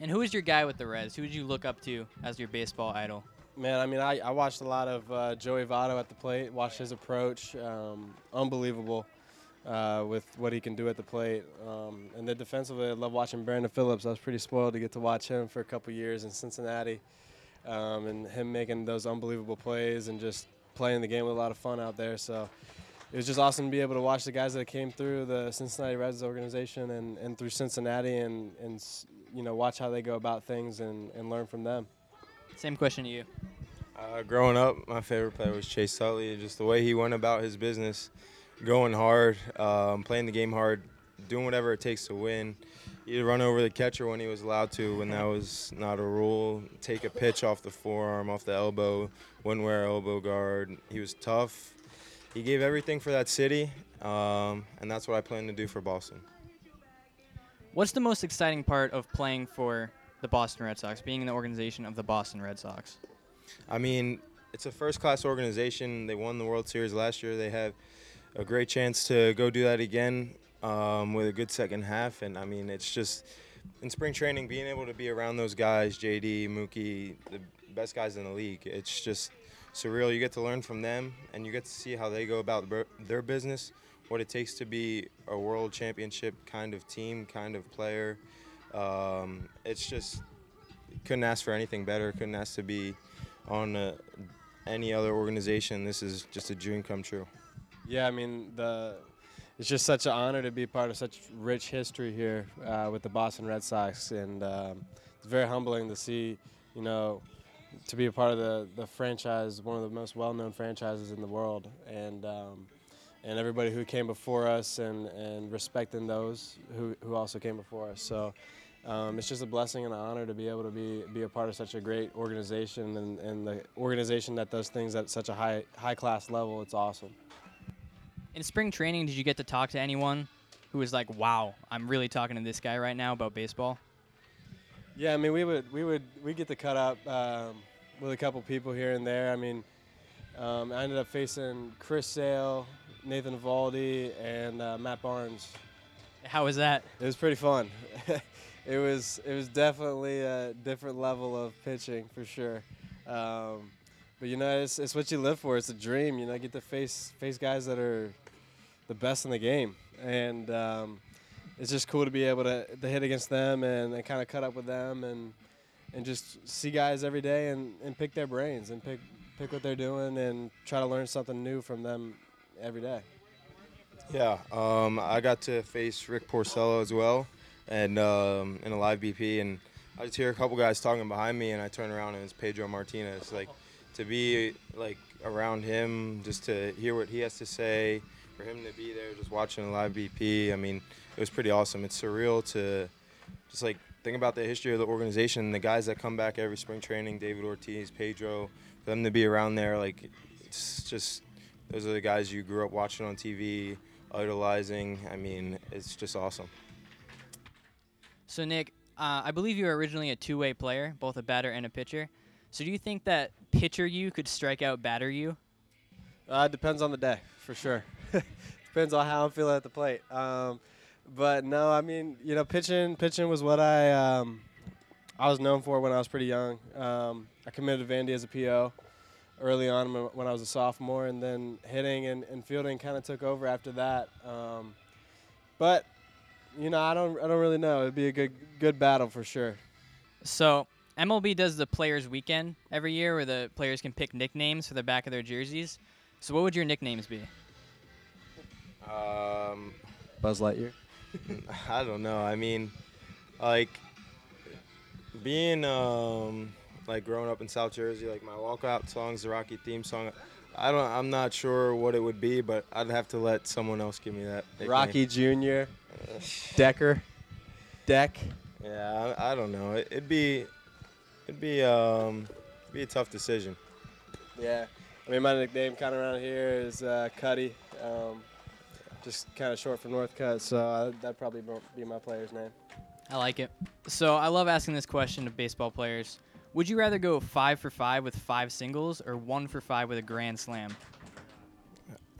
S1: And who was your guy with the Reds? Who did you look up to as your baseball idol?
S5: Man, I mean, I, I watched a lot of uh, Joey Votto at the plate, watched his approach. Um, unbelievable uh, with what he can do at the plate. Um, and then defensively, I love watching Brandon Phillips. I was pretty spoiled to get to watch him for a couple years in Cincinnati um, and him making those unbelievable plays and just playing the game with a lot of fun out there. So it was just awesome to be able to watch the guys that came through the Cincinnati Reds organization and, and through Cincinnati and, and, you know, watch how they go about things and, and learn from them.
S1: Same question to you.
S4: Uh, growing up, my favorite player was Chase Utley. Just the way he went about his business, going hard, um, playing the game hard, doing whatever it takes to win. He'd run over the catcher when he was allowed to, when that was not a rule. Take a pitch off the forearm, off the elbow. Wouldn't wear elbow guard. He was tough. He gave everything for that city, um, and that's what I plan to do for Boston.
S1: What's the most exciting part of playing for the Boston Red Sox, being in the organization of the Boston Red Sox?
S4: I mean, it's a first class organization. They won the World Series last year. They have a great chance to go do that again um, with a good second half. And I mean, it's just in spring training, being able to be around those guys, JD, Mookie, the best guys in the league, it's just surreal. You get to learn from them and you get to see how they go about their business, what it takes to be a world championship kind of team, kind of player. Um, it's just couldn't ask for anything better. Couldn't ask to be on uh, any other organization, this is just a dream come true.
S5: Yeah, I mean the it's just such an honor to be part of such rich history here uh, with the Boston Red Sox, and um, it's very humbling to see, you know, to be a part of the the franchise, one of the most well-known franchises in the world, and um, and everybody who came before us, and and respecting those who who also came before us. So. Um, it's just a blessing and an honor to be able to be be a part of such a great organization and, and the organization that does things at such a high high class level. It's awesome.
S1: In spring training, did you get to talk to anyone who was like, "Wow, I'm really talking to this guy right now about baseball"?
S5: Yeah, I mean, we would we would we get to cut up um, with a couple people here and there. I mean, um, I ended up facing Chris Sale, Nathan Eovaldi, and uh, Matt Barnes.
S1: How was that?
S5: It was pretty fun. it was it was definitely a different level of pitching for sure. Um, but you know, it's, it's what you live for. It's a dream. You know, get to face face guys that are the best in the game, and um, it's just cool to be able to, to hit against them and, and kind of cut up with them and and just see guys every day and, and pick their brains and pick pick what they're doing and try to learn something new from them every day.
S4: Yeah, um, I got to face Rick Porcello as well, and um, in a live BP, and I just hear a couple guys talking behind me, and I turn around and it's Pedro Martinez. Like to be like around him, just to hear what he has to say, for him to be there, just watching a live BP. I mean, it was pretty awesome. It's surreal to just like think about the history of the organization, the guys that come back every spring training, David Ortiz, Pedro, for them to be around there, like it's just those are the guys you grew up watching on TV, idolizing. I mean, it's just awesome.
S1: So Nick, uh, I believe you were originally a two-way player, both a batter and a pitcher. So do you think that pitcher you could strike out batter you?
S5: Uh, it depends on the day, for sure. depends on how I'm feeling at the plate. Um, but no, I mean, you know, pitching pitching was what I um, I was known for when I was pretty young. Um, I committed to Vandy as a PO early on when I was a sophomore, and then hitting and, and fielding kind of took over after that. Um, but you know, I don't I don't really know. It'd be a good good battle for sure.
S1: So MLB does the Players Weekend every year, where the players can pick nicknames for the back of their jerseys. So what would your nicknames be?
S4: Um,
S5: Buzz Lightyear.
S4: I don't know. I mean, like being um, like growing up in South Jersey, like my walkout song's the Rocky theme song. I don't. I'm not sure what it would be, but I'd have to let someone else give me that. nickname.
S5: Rocky Jr. Decker. Deck.
S4: Yeah, I, I don't know. It, it'd be, it'd be um, be a tough decision.
S5: Yeah. I mean, my nickname kind of around here is uh, Cuddy. Um, just kind of short for Northcut, so uh, that'd probably be my player's name.
S1: I like it. So I love asking this question to baseball players. Would you rather go five for five with five singles or one for five with a grand slam?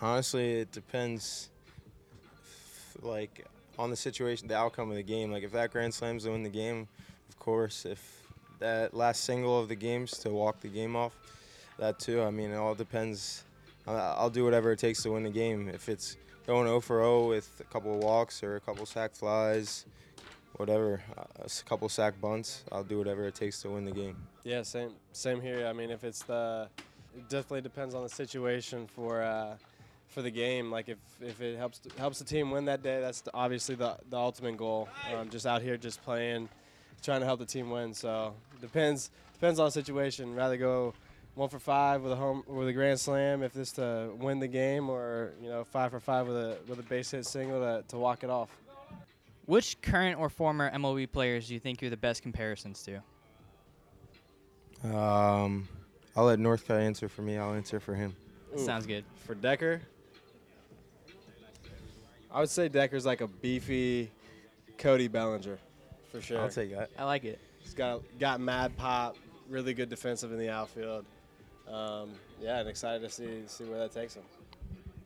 S4: Honestly, it depends, like on the situation, the outcome of the game. Like if that grand slams to win the game, of course. If that last single of the games to walk the game off, that too. I mean, it all depends. I'll do whatever it takes to win the game. If it's going 0 for 0 with a couple of walks or a couple of sac flies, whatever, a couple sac bunts, I'll do whatever it takes to win the game.
S5: Yeah, same same here. I mean, if it's the, it definitely depends on the situation for uh, for the game. Like if, if it helps helps the team win that day, that's obviously the the ultimate goal. Um, just out here, just playing, trying to help the team win. So depends depends on the situation. Rather go one for five with a home with a grand slam if this to win the game, or you know five for five with a with a base hit single to, to walk it off.
S1: Which current or former MLB players do you think you're the best comparisons to?
S4: Um, I'll let Northcut answer for me. I'll answer for him.
S5: Ooh.
S1: Sounds good.
S5: For Decker, I would say Decker's like a beefy Cody Bellinger, for sure.
S4: I'll take that.
S1: I like it.
S5: He's got got mad pop, really good defensive in the outfield. Um, yeah, and excited to see see where that takes him.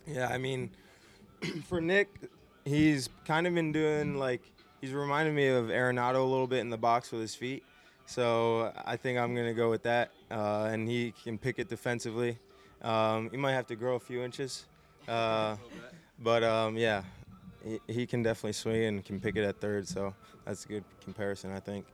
S4: Yeah, I mean, for Nick, he's kind of been doing like he's reminded me of Arenado a little bit in the box with his feet. So I think I'm gonna go with that, uh, and he can pick it defensively. Um, he might have to grow a few inches, uh, but um, yeah, he, he can definitely swing and can pick it at third. So that's a good comparison, I think.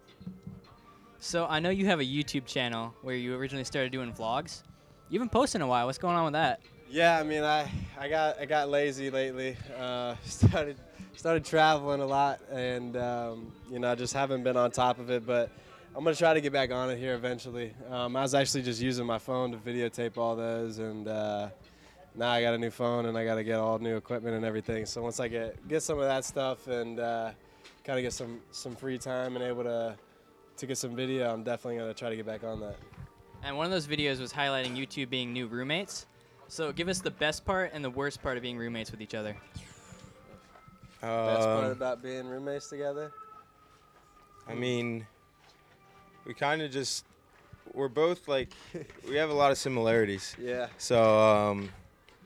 S1: So I know you have a YouTube channel where you originally started doing vlogs. You haven't posted in a while. What's going on with that?
S5: Yeah, I mean, I, I got I got lazy lately. Uh, started started traveling a lot, and um, you know, I just haven't been on top of it. But I'm gonna try to get back on it here eventually. Um, I was actually just using my phone to videotape all those, and uh, now I got a new phone, and I got to get all new equipment and everything. So once I get get some of that stuff and uh, kind of get some some free time and able to to get some video, I'm definitely gonna try to get back on that.
S1: And one of those videos was highlighting you two being new roommates. So give us the best part and the worst part of being roommates with each other.
S5: Best part
S4: Um,
S5: about being roommates together.
S4: I mean, we kind of just we're both like we have a lot of similarities.
S5: Yeah.
S4: So um,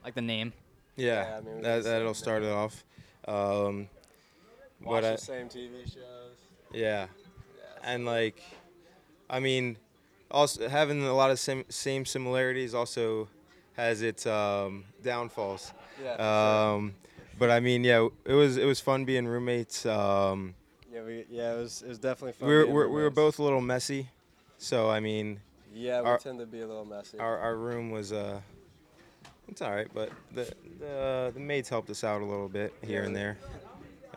S1: Like the name.
S4: yeah,
S5: Yeah, I mean, we
S4: that
S5: do the
S4: that'll
S5: same
S4: start it off. Um,
S5: Watch
S4: but I,
S5: the same TV shows.
S4: yeah, and like, I mean, also having a lot of sim- same similarities also has its um, downfalls.
S5: Yeah. for
S4: Um, but I mean, yeah, it was it was fun being roommates. Um.
S5: Yeah. We, yeah. It was. It was definitely fun.
S4: we were
S5: being
S4: we're, we were both a little messy, so I mean,
S5: Yeah. We
S4: our-
S5: tend to be a little messy.
S4: our our room was uh, it's all right, but the the the maids helped us out a little bit here and there.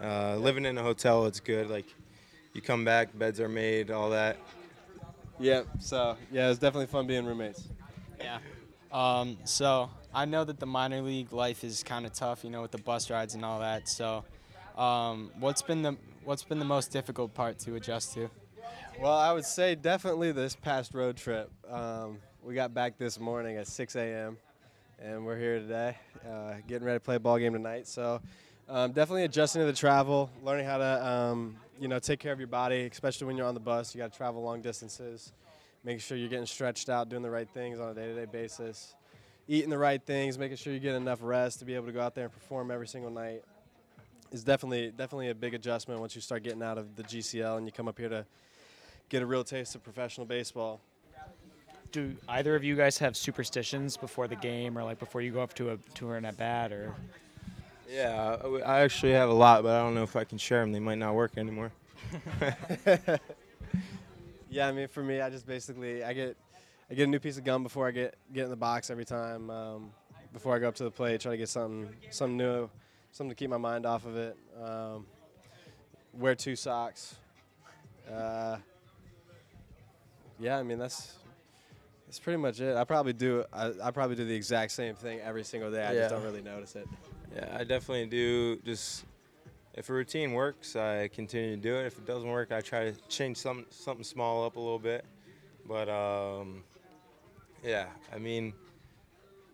S4: Uh, living in a hotel, it's good. Like, you come back, beds are made, all that.
S5: yeah. So yeah, it was definitely fun being roommates.
S1: Yeah.
S7: Um, so I know that the minor league life is kind of tough, you know, with the bus rides and all that. So, um, what's been the what's been the most difficult part to adjust to?
S5: Well, I would say definitely this past road trip. Um, we got back this morning at 6 a.m. and we're here today, uh, getting ready to play a ball game tonight. So um, definitely adjusting to the travel, learning how to um, you know take care of your body, especially when you're on the bus. You got to travel long distances, making sure you're getting stretched out, doing the right things on a day-to-day basis, eating the right things, making sure you get enough rest to be able to go out there and perform every single night. Is definitely definitely a big adjustment once you start getting out of the GCL and you come up here to get a real taste of professional baseball.
S6: Do either of you guys have superstitions before the game, or like before you go up to a to an at bat, or
S4: Yeah, I- I actually have a lot, but I don't know if I can share them. They might not work anymore.
S5: Yeah, I mean for me, I just basically I get I get a new piece of gum before I get get in the box every time. Um, before I go up to the plate, try to get something something new, something to keep my mind off of it. Um, wear two socks. Uh, yeah, I mean that's that's pretty much it. I probably do I, I probably do the exact same thing every single day. I
S4: Yeah.
S5: just don't really notice it.
S4: Yeah, I definitely do. Just if a routine works, I continue to do it. If it doesn't work, I try to change some something small up a little bit. But um, yeah, I mean,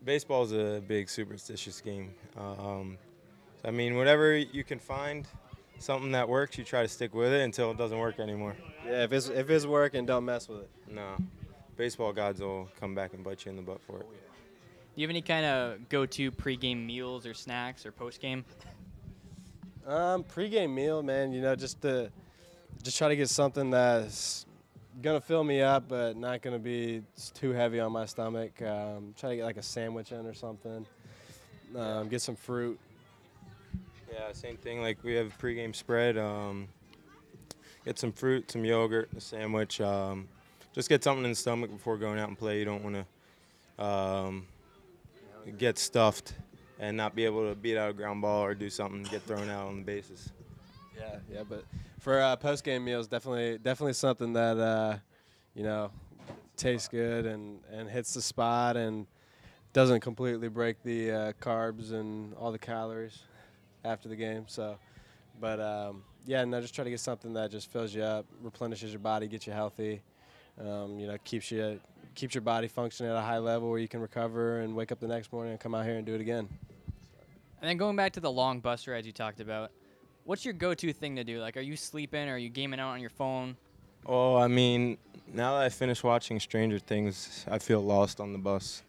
S4: baseball is a big superstitious game. Um, I mean, whatever you can find, something that works, you try to stick with it until it doesn't work anymore.
S5: Yeah, if it's if it's working, don't mess with it.
S4: No, baseball gods will come back and bite you in the butt for it.
S1: Do you have any kind of go-to pregame meals or snacks or postgame?
S5: Um, pregame meal, man. You know, just to just try to get something that's gonna fill me up, but not gonna be too heavy on my stomach. Um, try to get like a sandwich in or something. Um, get some fruit.
S4: Yeah, same thing. Like we have a pregame spread. Um, get some fruit, some yogurt, a sandwich. Um, just get something in the stomach before going out and play. You don't want to um, get stuffed and not be able to beat out a ground ball or do something, get thrown out on the bases.
S5: Yeah, yeah. But for uh, post game meals, definitely definitely something that uh, you know tastes good and and hits the spot and doesn't completely break the uh, carbs and all the calories after the game. So, but um, yeah, no, just try to get something that just fills you up, replenishes your body, gets you healthy. Um, you know, keeps you keeps your body functioning at a high level where you can recover and wake up the next morning and come out here and do it again.
S1: And then going back to the long bus rides you talked about, what's your go-to thing to do? Like, are you sleeping? Or are you gaming out on your phone?
S4: Oh, I mean, now that I finished watching Stranger Things, I feel lost on the bus.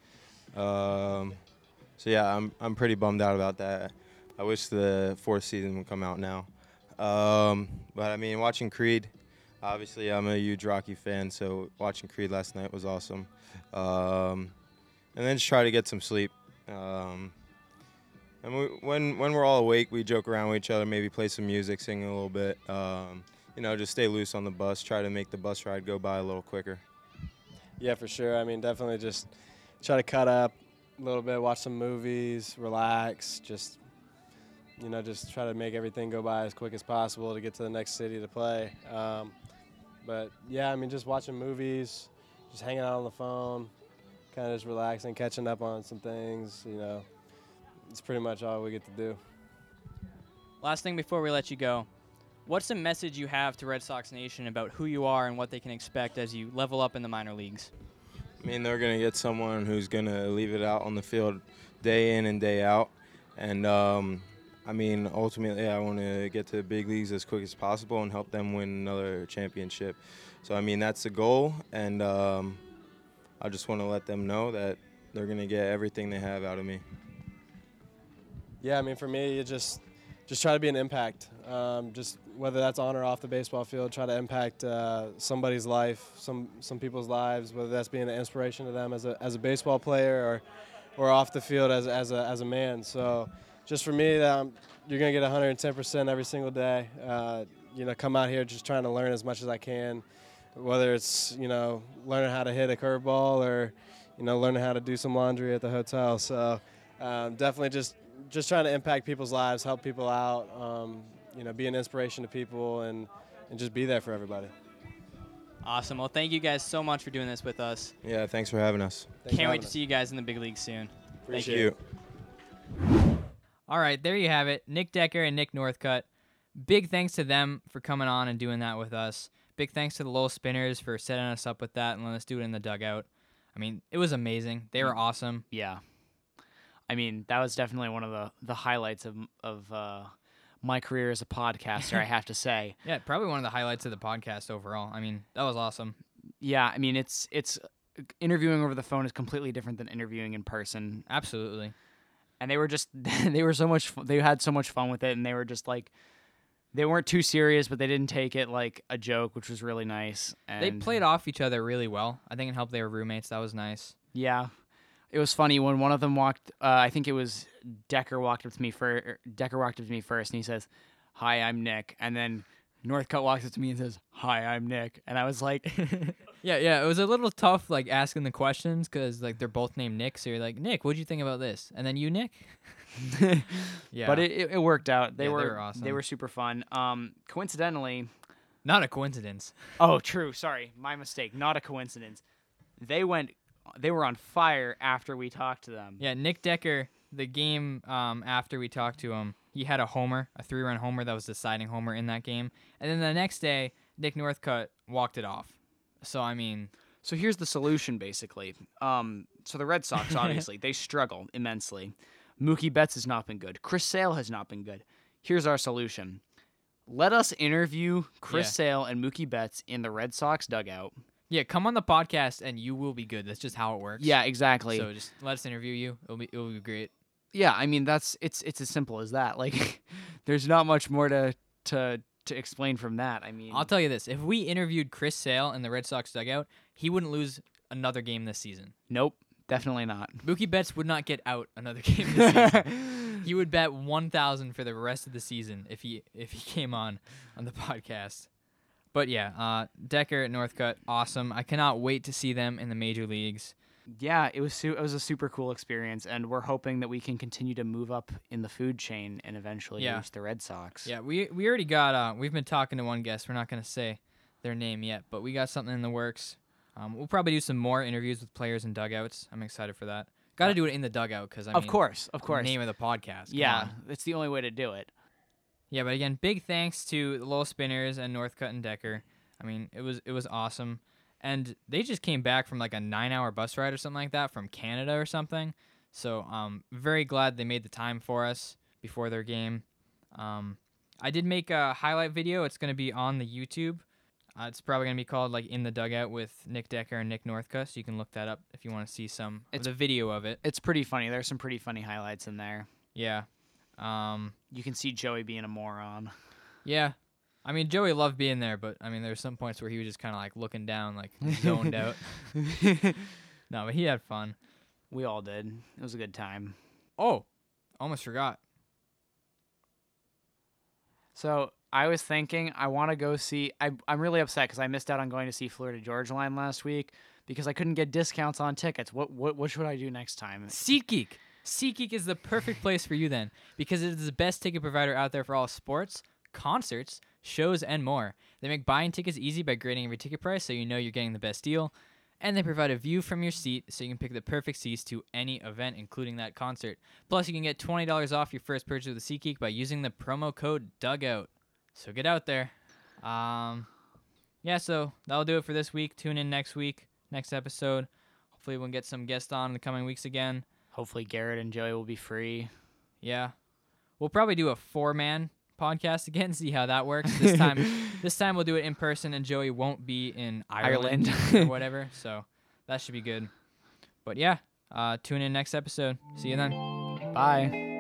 S4: Um, so yeah, I'm I'm pretty bummed out about that. I wish the fourth season would come out now. Um, but I mean, watching Creed, obviously I'm a huge Rocky fan, so watching Creed last night was awesome. Um, and then just try to get some sleep. Um, and we, when when we're all awake, we joke around with each other, maybe play some music, sing a little bit. Um, you know, just stay loose on the bus. Try to make the bus ride go by a little quicker.
S5: Yeah, for sure. I mean, definitely just try to cut up a little bit, watch some movies, relax, just you know, just try to make everything go by as quick as possible to get to the next city to play. Um, but yeah, I mean, just watching movies, just hanging out on the phone, kind of just relaxing, catching up on some things. You know, it's pretty much all we get to do.
S1: Last thing before we let you go, what's the message you have to Red Sox Nation about who you are and what they can expect as you level up in the minor leagues?
S4: I mean, they're going to get someone who's going to leave it out on the field day in and day out. And, um, I mean, ultimately, I want to get to the big leagues as quick as possible and help them win another championship. So, I mean, that's the goal. And um, I just want to let them know that they're going to get everything they have out of me.
S5: Yeah, I mean, for me, you just just try to be an impact. Um, just whether that's on or off the baseball field, try to impact uh, somebody's life, some some people's lives. Whether that's being an inspiration to them as a as a baseball player or or off the field as as a as a man. So, just for me, um, you're gonna get 110% every single day. Uh, you know, come out here just trying to learn as much as I can. Whether it's you know learning how to hit a curveball or you know learning how to do some laundry at the hotel. So, um, definitely just just trying to impact people's lives, help people out, um, you know, be an inspiration to people, and and just be there for everybody.
S1: Awesome. Well, thank you guys so much for doing this with us.
S4: Yeah, thanks for having us.
S5: Thanks
S1: Can't wait to
S5: us.
S1: see you guys in the big league soon.
S4: Thank
S5: Appreciate
S4: you.
S1: All right, there you have it. Nick Decker and Nick Northcut. Big thanks to them for coming on and doing that with us. Big thanks to the Lowell Spinners for setting us up with that and letting us do it in the dugout. I mean, it was amazing. They were awesome.
S2: Yeah. I mean, that was definitely one of the, the highlights of of uh, my career as a podcaster. I have to say.
S1: Yeah, probably one of the highlights of the podcast overall. I mean, that was awesome.
S2: Yeah, I mean, it's it's interviewing over the phone is completely different than interviewing in person.
S1: Absolutely.
S2: and they were just they were so much they had so much fun with it and they were just like they weren't too serious but they didn't take it like a joke which was really nice and
S1: They played off each other really well. I think it helped they were roommates. That was nice.
S2: yeah it was funny when one of them walked uh, i think it was decker walked up to me for decker walked up to me first and he says hi i'm nick and then northcut walks up to me and says hi i'm nick and i was like
S1: Yeah, yeah. It was a little tough, like asking the questions because like they're both named Nick. So you're like, Nick, what'd you think about this? And then you, Nick. Yeah,
S2: but it, it, worked out they
S1: Yeah, they
S2: were
S1: were awesome.
S2: they were super fun um coincidentally
S1: not a coincidence.
S2: Oh, true. Sorry, my mistake. Not a coincidence. They went. They were on fire after we talked to them.
S1: Yeah, Nick Decker. The game um, after we talked to him, he had a homer, a three-run homer that was deciding homer in that game. And then the next day, Nick Northcut walked it off. So I mean,
S2: So here's the solution, basically. Um, so the Red Sox, obviously, they struggle immensely. Mookie Betts has not been good. Chris Sale has not been good. Here's our solution. Let us interview Chris
S1: Yeah.
S2: Sale and Mookie Betts in the Red Sox dugout.
S1: Yeah, come on the podcast and you will be good. That's just how it works.
S2: Yeah, exactly.
S1: So just let us interview you. It'll be it'll be great.
S2: yeah, I mean that's it's it's as simple as that. Like, there's not much more to to to explain from that. I mean,
S1: I'll tell you this: if we interviewed Chris Sale in the Red Sox dugout, he wouldn't lose another game this season.
S2: nope, definitely not.
S1: Mookie Betts would not get out another game this season. he would bet one thousand for the rest of the season if he if he came on on the podcast. But yeah, uh, Decker at Northcut, awesome. I cannot wait to see them in the major leagues.
S2: Yeah, it was su- it was a super cool experience, and we're hoping that we can continue to move up in the food chain and eventually
S1: Yeah.
S2: reach the Red Sox.
S1: Yeah, we we already got. Uh, we've been talking to one guest. We're not gonna say their name yet, but we got something in the works. Um, we'll probably do some more interviews with players in dugouts. I'm excited for that. Got to do it in the dugout because I
S2: of
S1: mean,
S2: course, of course.
S1: name of the podcast. come
S2: yeah,
S1: on.
S2: it's the only way to do it.
S1: Yeah, but again, big thanks to the Lowell Spinners and Northcut and Decker. I mean, it was it was awesome, and they just came back from like a nine-hour bus ride or something like that from Canada or something. So um, very glad they made the time for us before their game. Um, I did make a highlight video. It's gonna be on the YouTube. Uh, it's probably gonna be called like in the dugout with Nick Decker and Nick Northcut. So you can look that up if you want to see some
S2: It's-
S1: a video of it.
S2: It's pretty funny. There's some pretty funny highlights in there.
S1: Yeah. Um,
S2: You can see Joey being a moron.
S1: Yeah. I mean, Joey loved being there, but I mean, there were some points where he was just kind of like looking down, like zoned out. No, but he had fun.
S2: we all did. It was a good time.
S1: Oh, almost forgot.
S2: So I was thinking I want to go see. I, I'm really upset because I missed out on going to see Florida Georgia Line last week because I couldn't get discounts on tickets. What what what should I do next time?
S1: SeatGeek. SeatGeek is the perfect place for you then, because it is the best ticket provider out there for all sports, concerts, shows, and more. They make buying tickets easy by grading every ticket price so you know you're getting the best deal. And they provide a view from your seat so you can pick the perfect seats to any event, including that concert. Plus, you can get $20 off your first purchase with SeatGeek by using the promo code DUGOUT. So get out there. Um, yeah, so that'll do it for this week. Tune in next week, next episode. Hopefully, we'll get some guests on in the coming weeks again.
S2: Hopefully Garrett and Joey will be free.
S1: Yeah. We'll probably do a four man podcast again, see how that works. This time this time we'll do it in person and Joey won't be in Ireland,
S2: Ireland.
S1: or whatever. So that should be good. But yeah, uh, tune in next episode. See you then.
S2: Bye.